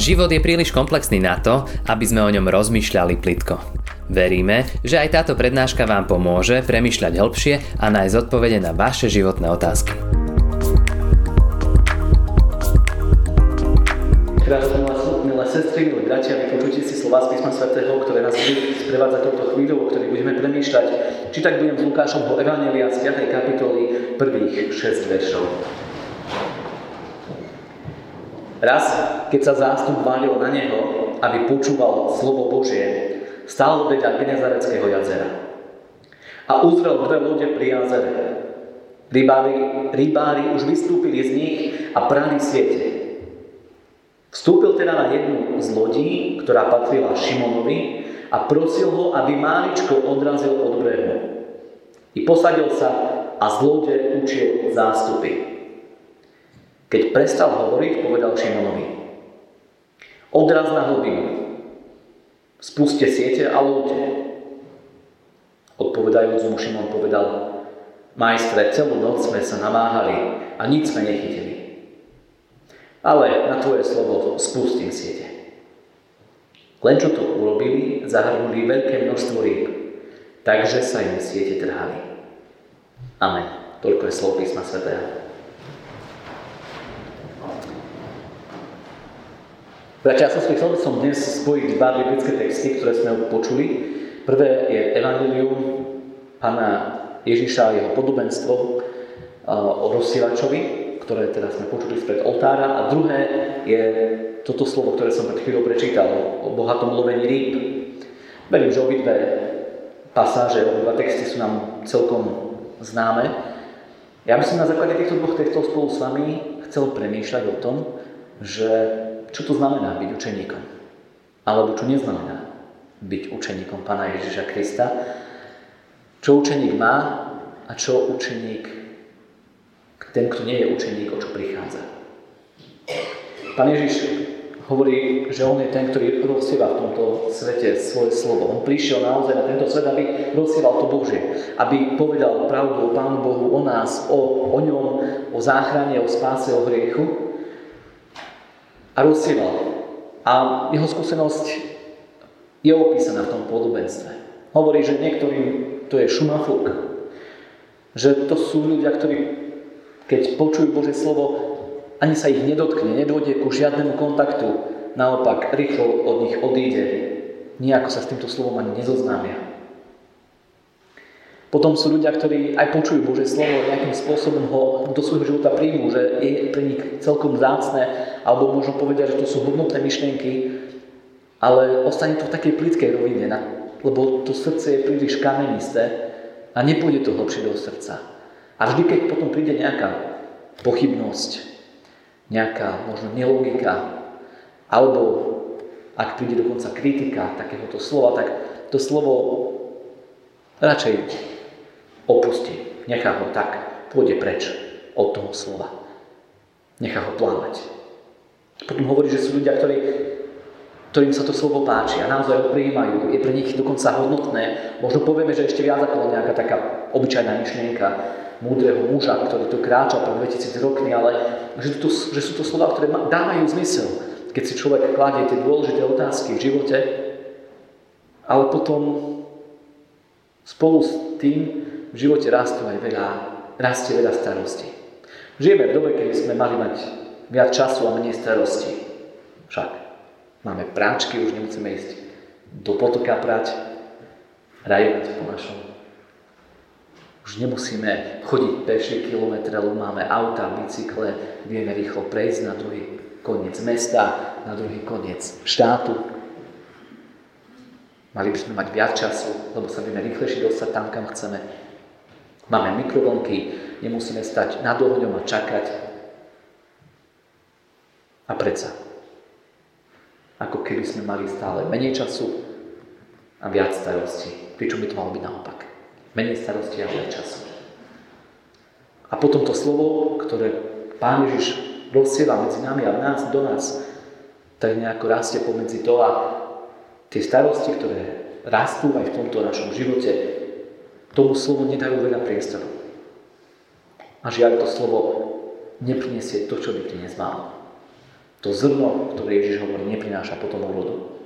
Život je príliš komplexný na to, aby sme o ňom rozmýšľali plitko. Veríme, že aj táto prednáška vám pomôže premýšľať hĺbšie a nájsť odpovede na vaše životné otázky. Krásne milé sestry, milí bratia, vypočujte si slova z písma svätého, ktoré nás budú sprevádzať touto chvíľou, o ktorej budeme premýšľať. Či tak budem s Lukášomho Evangelia z 5. kapitoly prvých 6 veršov. Raz, keď sa zástup válil na neho, aby počúval slovo Božie, stál vedľa Genezareckého jazera. A uzrel dve lode pri jazere. Rybári, rybári už vystúpili z nich a prali siete. Vstúpil teda na jednu z lodí, ktorá patrila Šimonovi a prosil ho, aby máličko odrazil od brehu. I posadil sa a z lode učil zástupy. Keď prestal hovoriť, povedal Šimonovi. Odraz na hlbinu. Spuste siete a lúte. Odpovedajúc mu Šimon povedal, Majstre, celú noc sme sa namáhali a nič sme nechytili. Ale na tvoje slovo spustím siete. Len čo to urobili, zahrnuli veľké množstvo rýb, takže sa im siete trhali. Amen. Toľko je slovo písma svätého. Bratia, ja som chcel som dnes spojiť dva biblické texty, ktoré sme počuli. Prvé je Evangelium pána Ježiša a jeho podobenstvo o rozsielačovi, ktoré teda sme počuli spred oltára. A druhé je toto slovo, ktoré som pred chvíľou prečítal, o bohatom lovení rýb. Verím, že obidve pasáže, obidva texty sú nám celkom známe. Ja by som na základe týchto dvoch textov spolu s vami chcel premýšľať o tom, že čo to znamená byť učeníkom. Alebo čo neznamená byť učeníkom Pána Ježiša Krista. Čo učeník má a čo učeník, ten, kto nie je učeník, o čo prichádza. Pán Ježiš hovorí, že on je ten, ktorý rozsieva v tomto svete svoje slovo. On prišiel naozaj na tento svet, aby rozsieval to Božie. Aby povedal pravdu o Pánu Bohu, o nás, o, o ňom, o záchrane, o spáse, o hriechu a rozsieval. A jeho skúsenosť je opísaná v tom podobenstve. Hovorí, že niektorým to je šumafúk. Že to sú ľudia, ktorí keď počujú Božie slovo, ani sa ich nedotkne, nedôjde ku žiadnemu kontaktu. Naopak, rýchlo od nich odíde. Nijako sa s týmto slovom ani nezoznámia. Potom sú ľudia, ktorí aj počujú Božie slovo, nejakým spôsobom ho do svojho života príjmú, že je pre nich celkom zácne, alebo možno povedia, že to sú hodnotné myšlienky, ale ostane to v takej plitkej rovine, lebo to srdce je príliš kamenisté a nepôjde to hlbšie do srdca. A vždy, keď potom príde nejaká pochybnosť, nejaká možno nelogika, alebo ak príde dokonca kritika takéhoto slova, tak to slovo radšej opustí. Nechá ho tak, pôjde preč od toho slova. Nechá ho plávať. Potom hovorí, že sú ľudia, ktorí, ktorým sa to slovo páči a naozaj ho prijímajú. Je pre nich dokonca hodnotné. Možno povieme, že ešte viac ako nejaká taká obyčajná myšlienka múdreho muža, ktorý tu kráča pred 2000 rokmi, ale že, to, že sú to slova, ktoré dávajú zmysel, keď si človek kladie tie dôležité otázky v živote, ale potom spolu s tým v živote rastú aj veľa, rastie veľa starostí. Žijeme v dobe, kedy sme mali mať viac času a menej starostí. Však máme práčky, už nemusíme ísť do potoka prať, rajovať po našom. Už nemusíme chodiť peši kilometre, lebo máme auta, bicykle, vieme rýchlo prejsť na druhý koniec mesta, na druhý koniec štátu. Mali by sme mať viac času, lebo sa vieme rýchlejšie dostať tam, kam chceme. Máme mikrovlnky, nemusíme stať nad ohňom a čakať. A predsa, ako keby sme mali stále menej času a viac starostí. Pričom by to malo byť naopak. Menej starosti a viac času. A potom to slovo, ktoré Pán Ježiš rozsiela medzi nami a v nás, do nás, tak nejako rastie pomedzi to a tie starosti, ktoré rastú aj v tomto našom živote, tomu slovu nedajú veľa priestoru. A žiaľ to slovo nepriniesie to, čo by priniesť malo. To zrno, ktoré Ježiš hovorí, neprináša potom úrodu.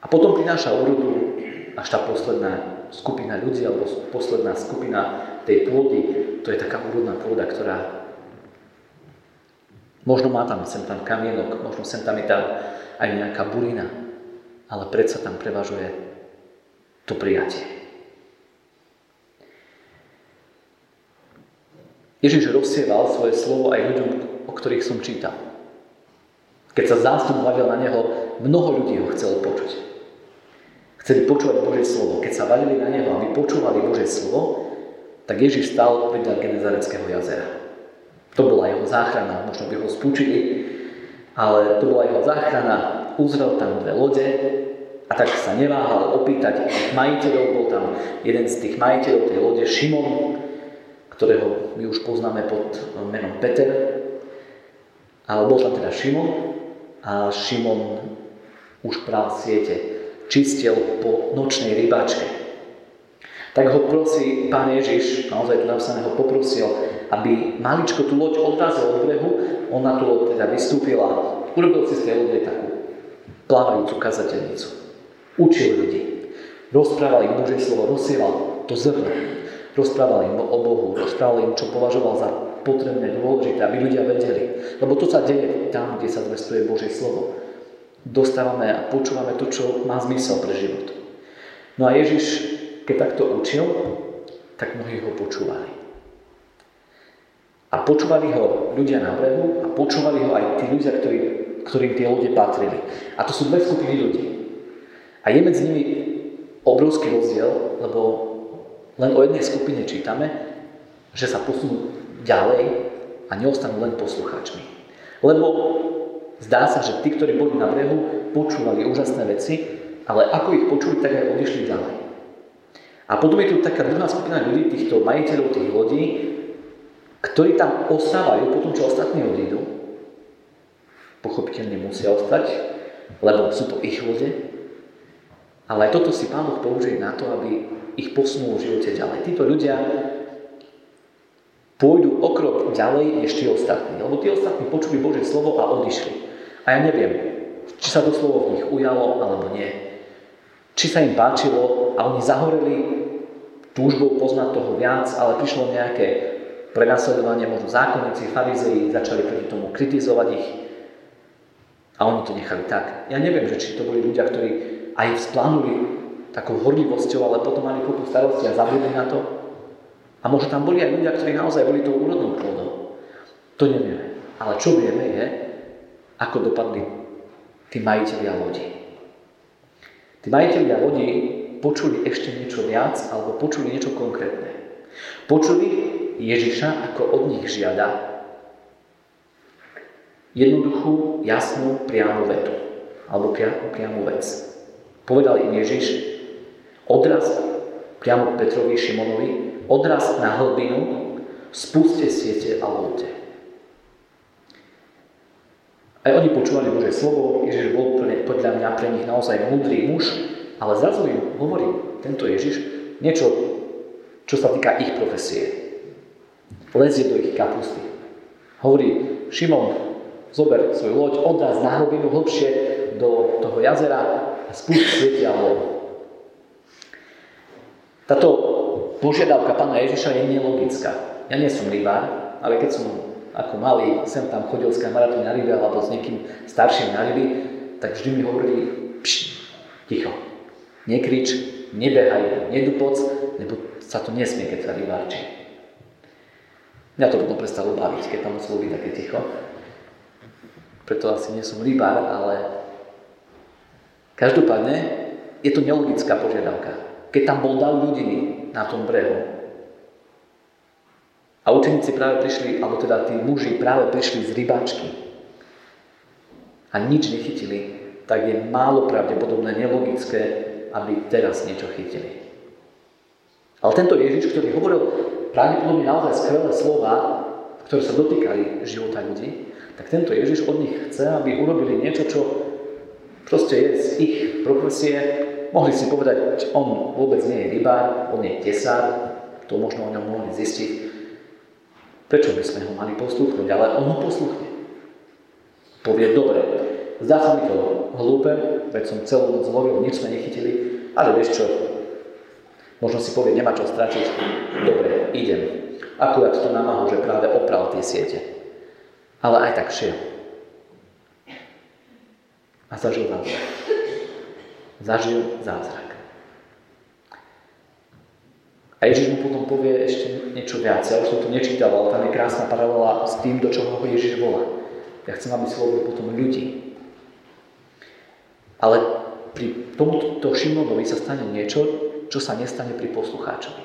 A potom prináša úrodu až tá posledná skupina ľudí, alebo posledná skupina tej pôdy, to je taká úrodná pôda, ktorá možno má tam sem tam kamienok, možno sem tam je tam aj nejaká burina, ale predsa tam prevažuje to prijatie. Ježiš rozsieval svoje slovo aj ľuďom, o ktorých som čítal. Keď sa zástup hľadil na neho, mnoho ľudí ho chcelo počuť. Chceli počúvať Božie slovo. Keď sa valili na neho, aby počúvali Božie slovo, tak Ježiš stal vedľa Genezareckého jazera. To bola jeho záchrana, možno by ho spúčili, ale to bola jeho záchrana. Uzrel tam dve lode a tak sa neváhal opýtať majiteľov. Bol tam jeden z tých majiteľov tej lode, Šimon, ktorého my už poznáme pod menom Peter. Ale bol tam teda Šimon a Šimon už prál siete čistil po nočnej rybačke. Tak ho prosí pán Ježiš, naozaj tu napsané ho poprosil, aby maličko tú loď odrazil od brehu, on na tú loď teda vystúpil a urobil si z tej lode takú plávajúcu kazateľnicu. Učil ľudí. Rozprával im Božie slovo, rozsieval to zrno. Rozprával im o Bohu, rozprával im, čo považoval za potrebné, dôležité, aby ľudia vedeli. Lebo to sa deje tam, kde sa zvestuje Božie slovo dostávame a počúvame to, čo má zmysel pre život. No a Ježiš, keď takto učil, tak mnohí ho počúvali. A počúvali ho ľudia na brehu a počúvali ho aj tí ľudia, ktorí, ktorým tie lode patrili. A to sú dve skupiny ľudí. A je medzi nimi obrovský rozdiel, lebo len o jednej skupine čítame, že sa posunú ďalej a neostanú len poslucháčmi. Lebo Zdá sa, že tí, ktorí boli na brehu, počúvali úžasné veci, ale ako ich počuli, tak aj odišli ďalej. A potom je tu taká druhá skupina ľudí, týchto majiteľov tých lodí, ktorí tam ostávajú potom, čo ostatní odídu. Pochopiteľne musia ostať, lebo sú to ich lode. Ale aj toto si Pán Boh použije na to, aby ich posunul v živote ďalej. Títo ľudia pôjdu o krok ďalej než tí ostatní. Lebo tí ostatní počuli Božie slovo a odišli. A ja neviem, či sa to slovo v nich ujalo, alebo nie. Či sa im páčilo a oni zahoreli túžbou poznať toho viac, ale prišlo nejaké prenasledovanie, možno zákonníci, farizei začali proti tomu kritizovať ich a oni to nechali tak. Ja neviem, že či to boli ľudia, ktorí aj vzplánuli takou horlivosťou, ale potom mali kopu starosti a zabudli na to. A možno tam boli aj ľudia, ktorí naozaj boli tou úrodnou plodou. To nevieme. Ale čo vieme je, ako dopadli tí majiteľia lodi. Tí majiteľia lodi počuli ešte niečo viac alebo počuli niečo konkrétne. Počuli Ježiša, ako od nich žiada jednoduchú, jasnú, priamu vetu. Alebo priamu vec. Povedal im Ježiš, odraz priamo Petrovi Šimonovi, odraz na hlbinu, spuste siete a lovte. Aj oni počúvali Božie slovo, Ježiš bol podľa mňa pre nich naozaj múdry muž, ale zrazu im hovorí tento Ježiš niečo, čo sa týka ich profesie. Lezie do ich kapusty. Hovorí, Šimon, zober svoju loď, odraz na hlbinu hlbšie do toho jazera a spúšť svietia lov. Táto požiadavka pána Ježiša je nelogická. Ja nie som rybár, ale keď som ako malý sem tam chodil s kamarátmi na ryby alebo s niekým starším na ryby, tak vždy mi hovorili, pš, ticho, nekrič, nebehaj, nedupoc, lebo sa to nesmie, keď sa rybárči. Mňa to potom prestalo baviť, keď tam muselo byť také ticho. Preto asi nie som rybár, ale každopádne je to nelogická požiadavka. Keď tam bol dav ľudí na tom brehu, a učeníci práve prišli, alebo teda tí muži práve prišli z rybačky a nič nechytili, tak je málo pravdepodobné, nelogické, aby teraz niečo chytili. Ale tento Ježiš, ktorý hovoril pravdepodobne naozaj skvelé slova, ktoré sa dotýkali života ľudí, tak tento Ježiš od nich chce, aby urobili niečo, čo proste je z ich profesie. Mohli si povedať, on vôbec nie je rybár, on je tesár, to možno o ňom mohli zistiť. Prečo by sme ho mali poslúchnuť? Ale on ho posluchne. Povie, dobre, zdá sa mi to hlúpe, veď som celú noc lovil, nič sme nechytili, ale vieš čo, možno si povie, nemá čo stratiť. Dobre, idem. Akurát to námahu, že práve opral tie siete. Ale aj tak šiel. A zažil zázrak. Zažil zázrak. A Ježiš mu potom povie ešte niečo viac. Ja už som to nečítal, ale tam je krásna paralela s tým, do čoho ho Ježiš volá. Ja chcem, aby slovo potom ľudí. Ale pri tomuto Šimonovi sa stane niečo, čo sa nestane pri poslucháčovi.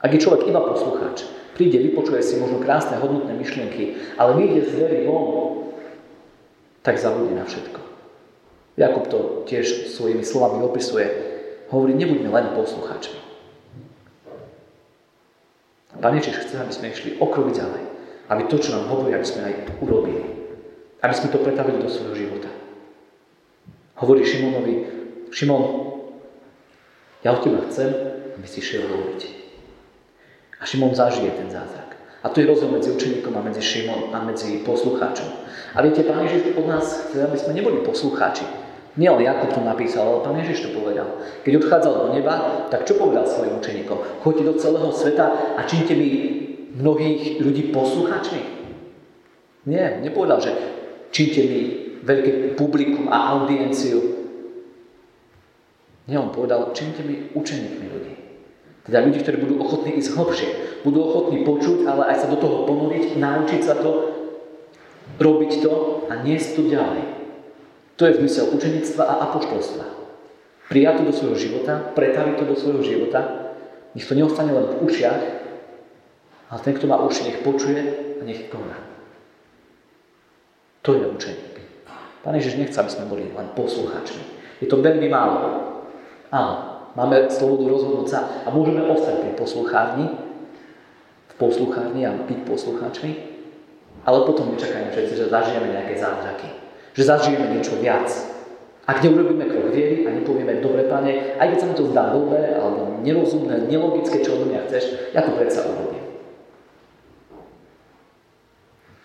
Ak je človek iba poslucháč, príde, vypočuje si možno krásne, hodnotné myšlienky, ale vyjde z dverí von, tak zabudne na všetko. Jakub to tiež svojimi slovami opisuje. Hovorí, nebuďme len poslucháčmi. Pán Ježiš chce, aby sme išli o krok ďalej. Aby to, čo nám hovorí, aby sme aj urobili. Aby sme to pretavili do svojho života. Hovorí Šimonovi, Šimon, ja od teba chcem, aby si šiel robiť. A Šimon zažije ten zázrak. A to je rozdiel medzi učeníkom a medzi Šimon a medzi poslucháčom. A viete, Pán Ježiš od nás chce, aby sme neboli poslucháči. Nie len Jakub to napísal, ale Pán Ježiš to povedal. Keď odchádzal do neba, tak čo povedal svojim učeníkom? Choďte do celého sveta a činte mi mnohých ľudí posluchačmi. Nie, nepovedal, že činte mi veľké publikum a audienciu. Nie, on povedal, činte mi učeníkmi ľudí. Teda ľudí, ktorí budú ochotní ísť hlbšie. Budú ochotní počuť, ale aj sa do toho ponoriť, naučiť sa to, robiť to a niesť to ďalej. To je zmysel učenictva a apoštolstva. Prijať to do svojho života, pretaviť to do svojho života, nech to neostane len v ušiach, ale ten, kto má uši, nech počuje a nech koná. To je učeník. Pán Ježiš nechce, aby sme boli len poslucháčmi. Je to veľmi málo. Áno, máme slobodu rozhodnúť sa a môžeme ostať pri posluchárni, v posluchárni a byť poslucháčmi, ale potom nečakajme všetci, že zažijeme nejaké zázraky že zažijeme niečo viac. Ak neurobíme krok viery a nepovieme, dobre pane, aj keď sa mi to zdá blbé, alebo nerozumné, nelogické, čo od mňa chceš, ja to predsa urobím.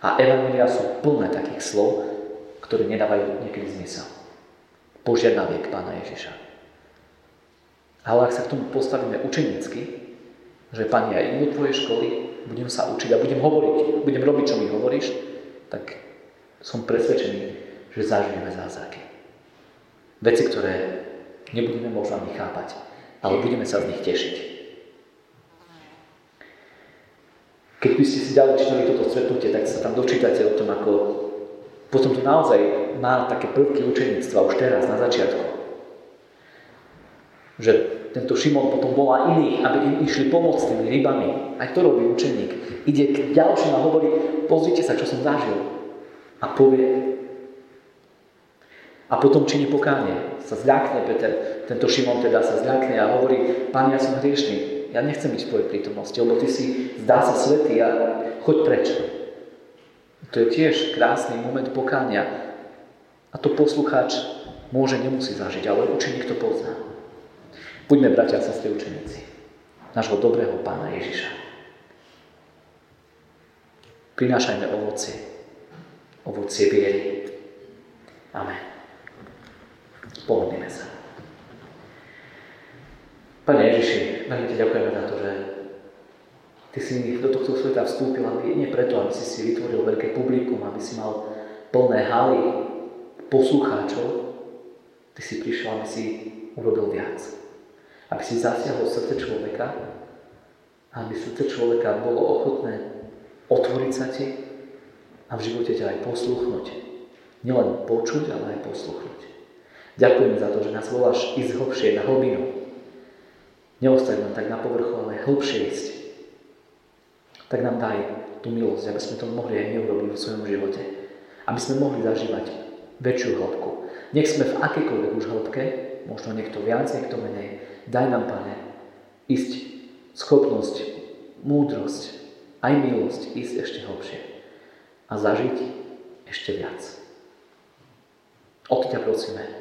A evangelia sú plné takých slov, ktoré nedávajú niekedy zmysel. Požiadaviek Pána Ježiša. Ale ak sa k tomu postavíme učenícky, že Pane, ja idem do Tvojej školy, budem sa učiť a budem hovoriť, budem robiť, čo mi hovoríš, tak som presvedčený, že zažijeme zázraky. Veci, ktoré nebudeme možno ani chápať, ale budeme sa z nich tešiť. Keď by ste si ďalej čítali toto stretnutie, tak sa tam dočítate o tom, ako potom to naozaj má také prvky učenictva už teraz, na začiatku. Že tento Šimon potom volá iných, aby im išli pomôcť tými rybami. Aj to robí učeník. Ide k ďalším a hovorí, pozrite sa, čo som zažil. A povie, a potom činí pokánie. Sa zľakne Peter, tento Šimon teda sa zľakne a hovorí, Pán, ja som hriešný, ja nechcem byť v tvojej prítomnosti, lebo ty si zdá sa svetý a choď preč. To je tiež krásny moment pokánia. A to poslucháč môže, nemusí zažiť, ale učeník to pozná. Buďme bratia a sestry učeníci nášho dobrého pána Ježiša. Prinášajme ovocie. Ovocie viery. Amen. Pomodlíme sa. Pane Ježiši, veľmi Ti ďakujeme za to, že Ty si do tohto sveta vstúpil aby, nie preto, aby si si vytvoril veľké publikum, aby si mal plné haly poslucháčov. Ty si prišiel, aby si urobil viac. Aby si zasiahol srdce človeka, aby srdce človeka bolo ochotné otvoriť sa Ti a v živote ťa aj posluchnúť. Nielen počuť, ale aj posluchnúť. Ďakujem za to, že nás voláš ísť hlbšie na hlbinu. Neostať len tak na povrchu, ale hlbšie ísť. Tak nám daj tú milosť, aby sme to mohli aj my urobiť vo svojom živote. Aby sme mohli zažívať väčšiu hĺbku. Nech sme v akékoľvek už hĺbke, možno niekto viac, niekto menej. Daj nám, Pane, ísť schopnosť, múdrosť, aj milosť ísť ešte hlbšie a zažiť ešte viac. O to ťa prosíme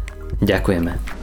Ďakujeme.